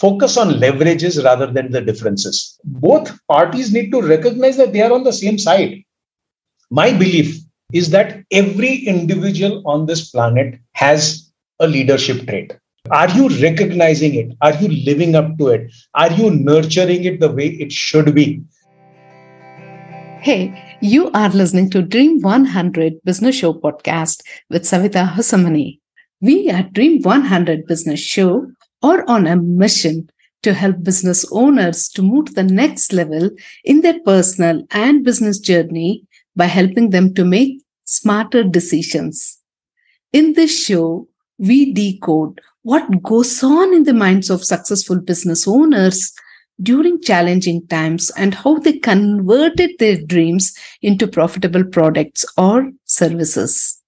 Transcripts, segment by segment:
focus on leverages rather than the differences. Both parties need to recognize that they are on the same side. My belief is that every individual on this planet has a leadership trait. Are you recognizing it? Are you living up to it? Are you nurturing it the way it should be? Hey, you are listening to Dream 100 Business Show podcast with Savita Hosamani. We at Dream 100 Business Show are on a mission to help business owners to move to the next level in their personal and business journey by helping them to make smarter decisions. In this show, we decode what goes on in the minds of successful business owners during challenging times and how they converted their dreams into profitable products or services.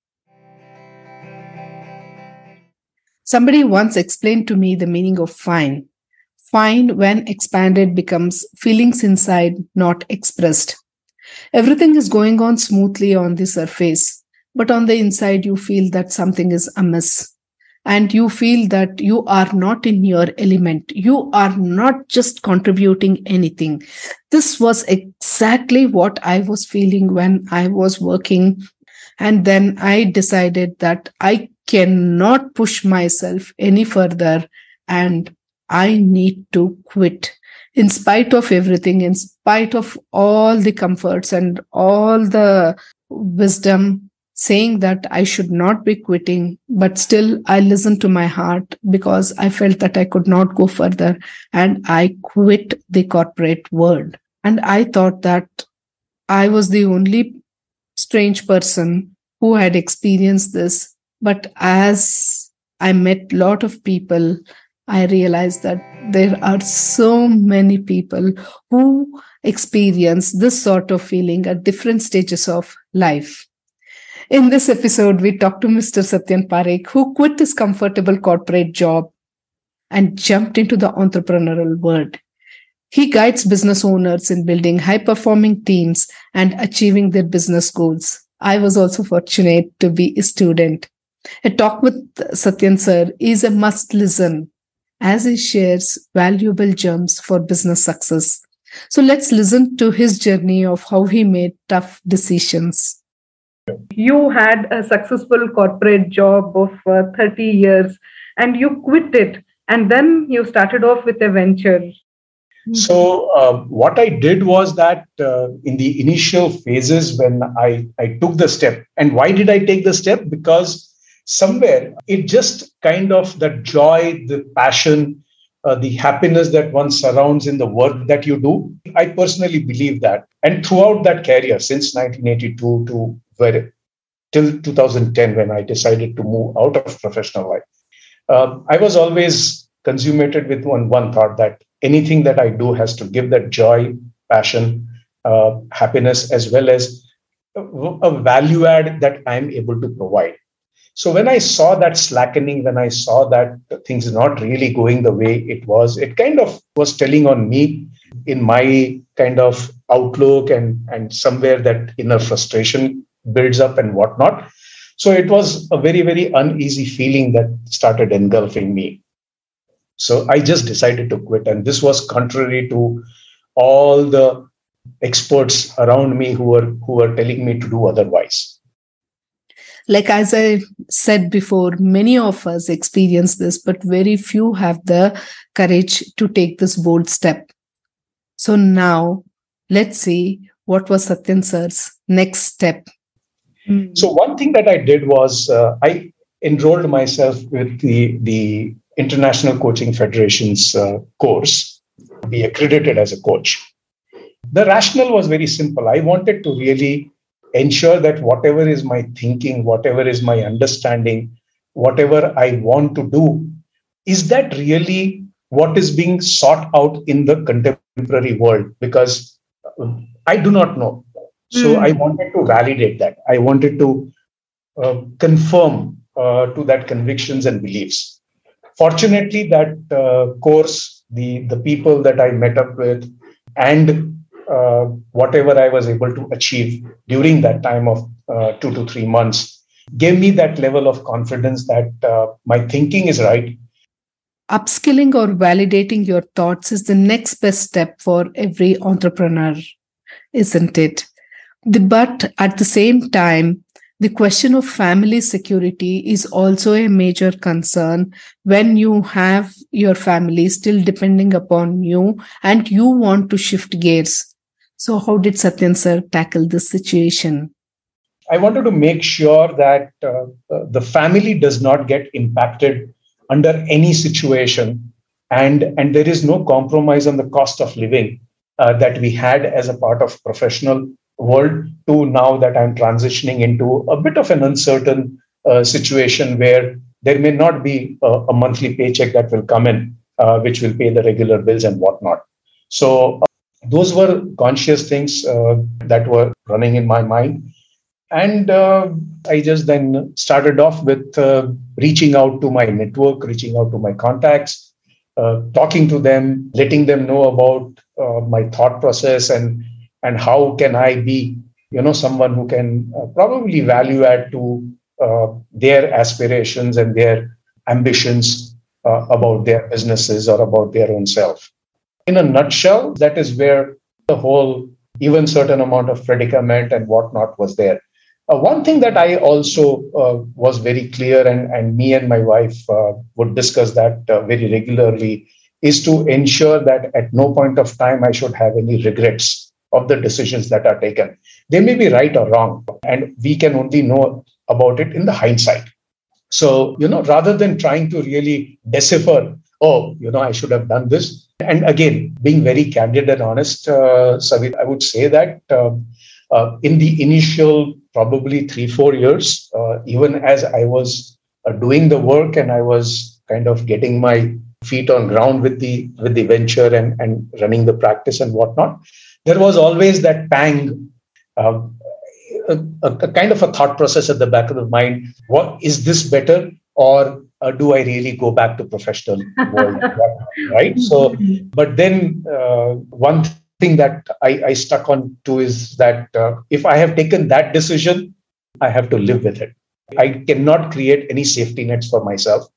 Somebody once explained to me the meaning of fine. Fine, when expanded, becomes feelings inside, not expressed. Everything is going on smoothly on the surface, but on the inside, you feel that something is amiss. And you feel that you are not in your element. You are not just contributing anything. This was exactly what I was feeling when I was working. And then I decided that I cannot push myself any further and I need to quit in spite of everything, in spite of all the comforts and all the wisdom saying that I should not be quitting, but still I listened to my heart because I felt that I could not go further and I quit the corporate world. And I thought that I was the only strange person who had experienced this. But as I met a lot of people, I realized that there are so many people who experience this sort of feeling at different stages of life. In this episode, we talked to Mr. Satyen Parikh, who quit his comfortable corporate job and jumped into the entrepreneurial world. He guides business owners in building high performing teams and achieving their business goals. I was also fortunate to be a student. A talk with Satyen sir is a must listen as he shares valuable gems for business success. So let's listen to his journey of how he made tough decisions. You had a successful corporate job of uh, 30 years and you quit it and then you started off with a venture. So, uh, what I did was that uh, in the initial phases when I, I took the step, and why did I take the step? Because somewhere it just kind of that joy, the passion, uh, the happiness that one surrounds in the work that you do. I personally believe that. And throughout that career, since 1982 to where, till 2010, when I decided to move out of professional life, uh, I was always consummated with one, one thought that anything that I do has to give that joy, passion, uh, happiness, as well as a, a value add that I'm able to provide. So when I saw that slackening, when I saw that things not really going the way it was, it kind of was telling on me in my kind of outlook and and somewhere that inner frustration builds up and whatnot. So it was a very very uneasy feeling that started engulfing me. So I just decided to quit, and this was contrary to all the experts around me who were who were telling me to do otherwise like as i said before many of us experience this but very few have the courage to take this bold step. So now let's see what was satyen sir's next step. Mm. so one thing that i did was uh, i enrolled myself with the the international coaching federation's uh, course be accredited as a coach. The rationale was very simple. I wanted to really ensure that whatever is my thinking, whatever is my understanding, whatever I want to do, is that really what is being sought out in the contemporary world? Because um, I do not know. So mm. I wanted to validate that. I wanted to uh, confirm uh, to that convictions and beliefs. Fortunately, that uh, course, the the people that I met up with, and uh, whatever I was able to achieve during that time of uh, two to three months gave me that level of confidence that uh, my thinking is right. upskilling or validating your thoughts is the next best step for every entrepreneur, isn't it? The, but at the same time, the question of family security is also a major concern when you have your family still depending upon you and you want to shift gears. So, how did Satyen sir tackle this situation? I wanted to make sure that uh, the family does not get impacted under any situation, and and there is no compromise on the cost of living uh, that we had as a part of professional world to now that I'm transitioning into a bit of an uncertain uh, situation where there may not be a, a monthly paycheck that will come in, uh, which will pay the regular bills and whatnot. So those were conscious things uh, that were running in my mind. And uh, I just then started off with uh, reaching out to my network, reaching out to my contacts, talking to them, letting them know about my thought process and and how can i be you know someone who can uh, probably value add to uh, their aspirations and their ambitions uh, about their businesses or about their own self in a nutshell that is where the whole even certain amount of predicament and whatnot was there uh, one thing that i also uh, was very clear and, and me and my wife uh, would discuss that very regularly is to ensure that at no point of time i should have any regrets of the decisions that are taken. They may be right or wrong, and we can only know about it in the hindsight. So, you know, rather than trying to really decipher, oh, you know, I should have done this. And again, being very candid and honest, uh, Savit, I would say that uh, uh, in the initial probably three, four years, uh, even as I was uh, doing the work and I was kind of getting my feet on ground with the with the venture and, and running the practice and whatnot, there was always that pang, uh, a, a, kind of a thought process at the back of the mind. What is this better, or uh, do I really go back to professional world? right. So, but then uh, one thing that I, I, stuck on to is that uh, if I have taken that decision, I have to live with it. I cannot create any safety nets for myself.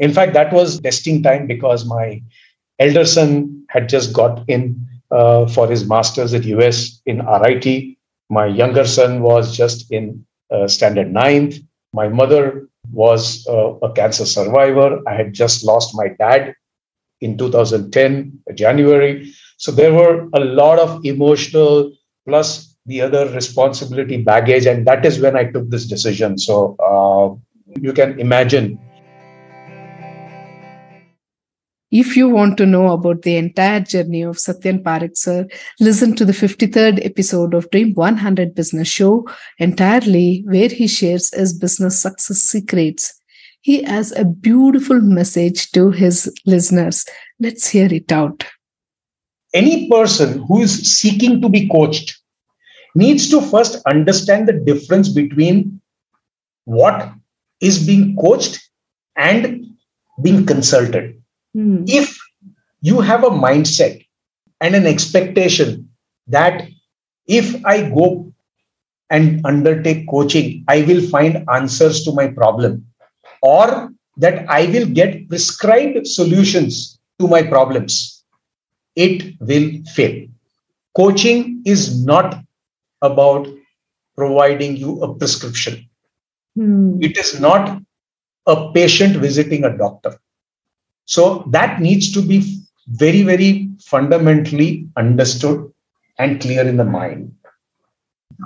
In fact, that was testing time because my elder son had just got in uh, for his master's at US in RIT. My younger son was just in uh, standard ninth. My mother was a cancer survivor. I had just lost my dad in 2010, January. So there were a lot of emotional plus the other responsibility baggage. And that is when I took this decision. So uh, you can imagine if you want to know about the entire journey of Satyen Parikh sir, listen to the 53rd episode of Dream 100 Business Show entirely where he shares his business success secrets. He has a beautiful message to his listeners. Let's hear it out. Any person who is seeking to be coached needs to first understand the difference between what is being coached and being consulted Mm. If you have a mindset and an expectation that if I go and undertake coaching, I will find answers to my problem, or that I will get prescribed solutions to my problems, it will fail. Coaching is not about providing you a prescription. Mm. It is not a patient visiting a doctor. So that needs to be very, very fundamentally understood and clear in the mind.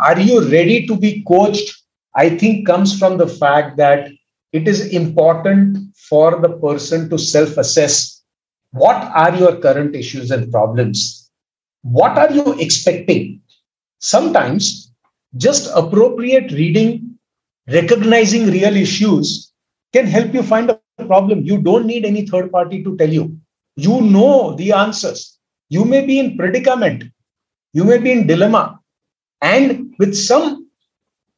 Are you ready to be coached? I think comes from the fact that it is important for the person to self assess what are your current issues and problems? What are you expecting? Sometimes just appropriate reading, recognizing real issues can help you find a problem. You don't need any third party to tell you. You know the answers. You may be in predicament. You may be in dilemma. And with some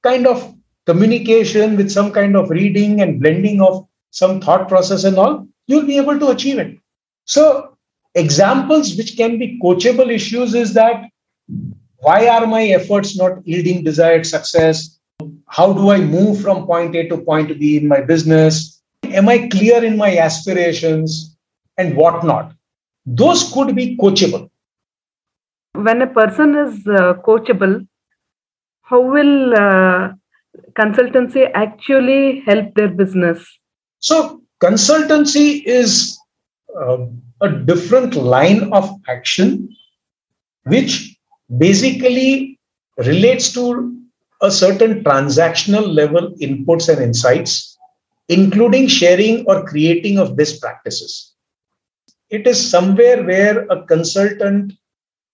kind of communication, with some kind of reading and blending of some thought process and all, you'll be able to achieve it. So, examples which can be coachable issues is that why are my efforts not yielding desired success? How do I move from point A to point B in my business? Am I clear in my aspirations? and whatnot. Those could be coachable. When a person is uh, coachable, how will uh, consultancy actually help their business? So, consultancy is uh, a different line of action which basically relates to a certain transactional level inputs and insights, including sharing or creating of best practices. It is somewhere where a consultant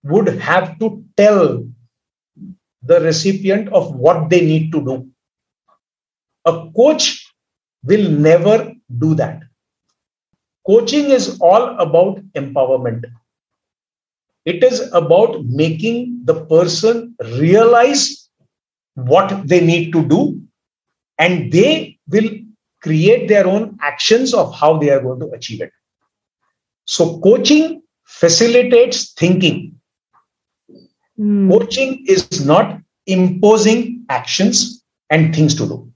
would have to tell the recipient of what they need to do. A coach will never do that. Coaching is all about empowerment. It is about making the person realize what they need to do, and they will create their own actions of how they are going to achieve it. So, coaching facilitates thinking. Mm. Coaching is not imposing actions and things to do.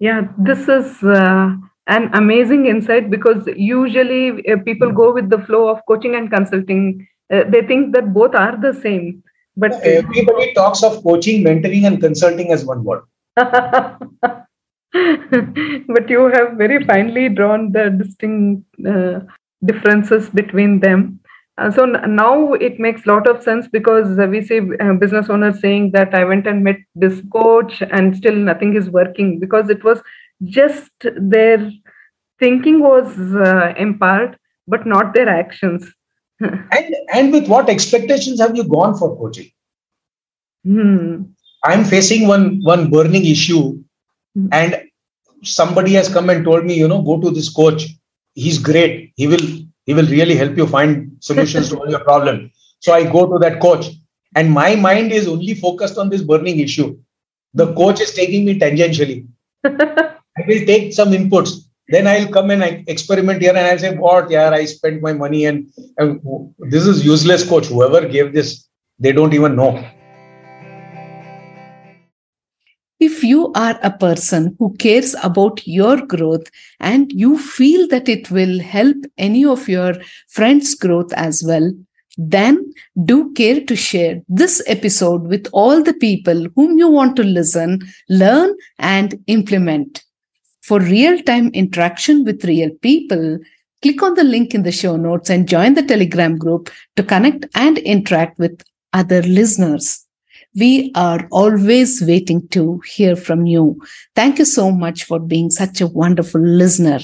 Yeah, this is uh, an amazing insight because usually uh, people go with the flow of coaching and consulting. Uh, they think that both are the same. But everybody talks of coaching, mentoring, and consulting as one word. but you have very finely drawn the distinct uh, differences between them. Uh, so now it makes a lot of sense because we see uh, business owners saying that I went and met this coach and still nothing is working because it was just their thinking was uh, empowered, but not their actions. and and with what expectations have you gone for coaching? Hmm. I'm facing one one burning issue. Mm-hmm. and somebody has come and told me, you know, go to this coach. He's great. He will he will really help you find solutions to all your problem. So I go to that coach, and my mind is only focused on this burning issue. The coach is taking me tangentially. I will take some inputs then I'll come and I experiment here and I'll say, what, yeah, I spent my money and, and this is useless coach. Whoever gave this, they don't even know. If you are a person who cares about your growth and you feel that it will help any of your friends' growth as well, then do care to share this episode with all the people whom you want to listen, learn, and implement. For real time interaction with real people, click on the link in the show notes and join the Telegram group to connect and interact with other listeners. We are always waiting to hear from you. Thank you so much for being such a wonderful listener.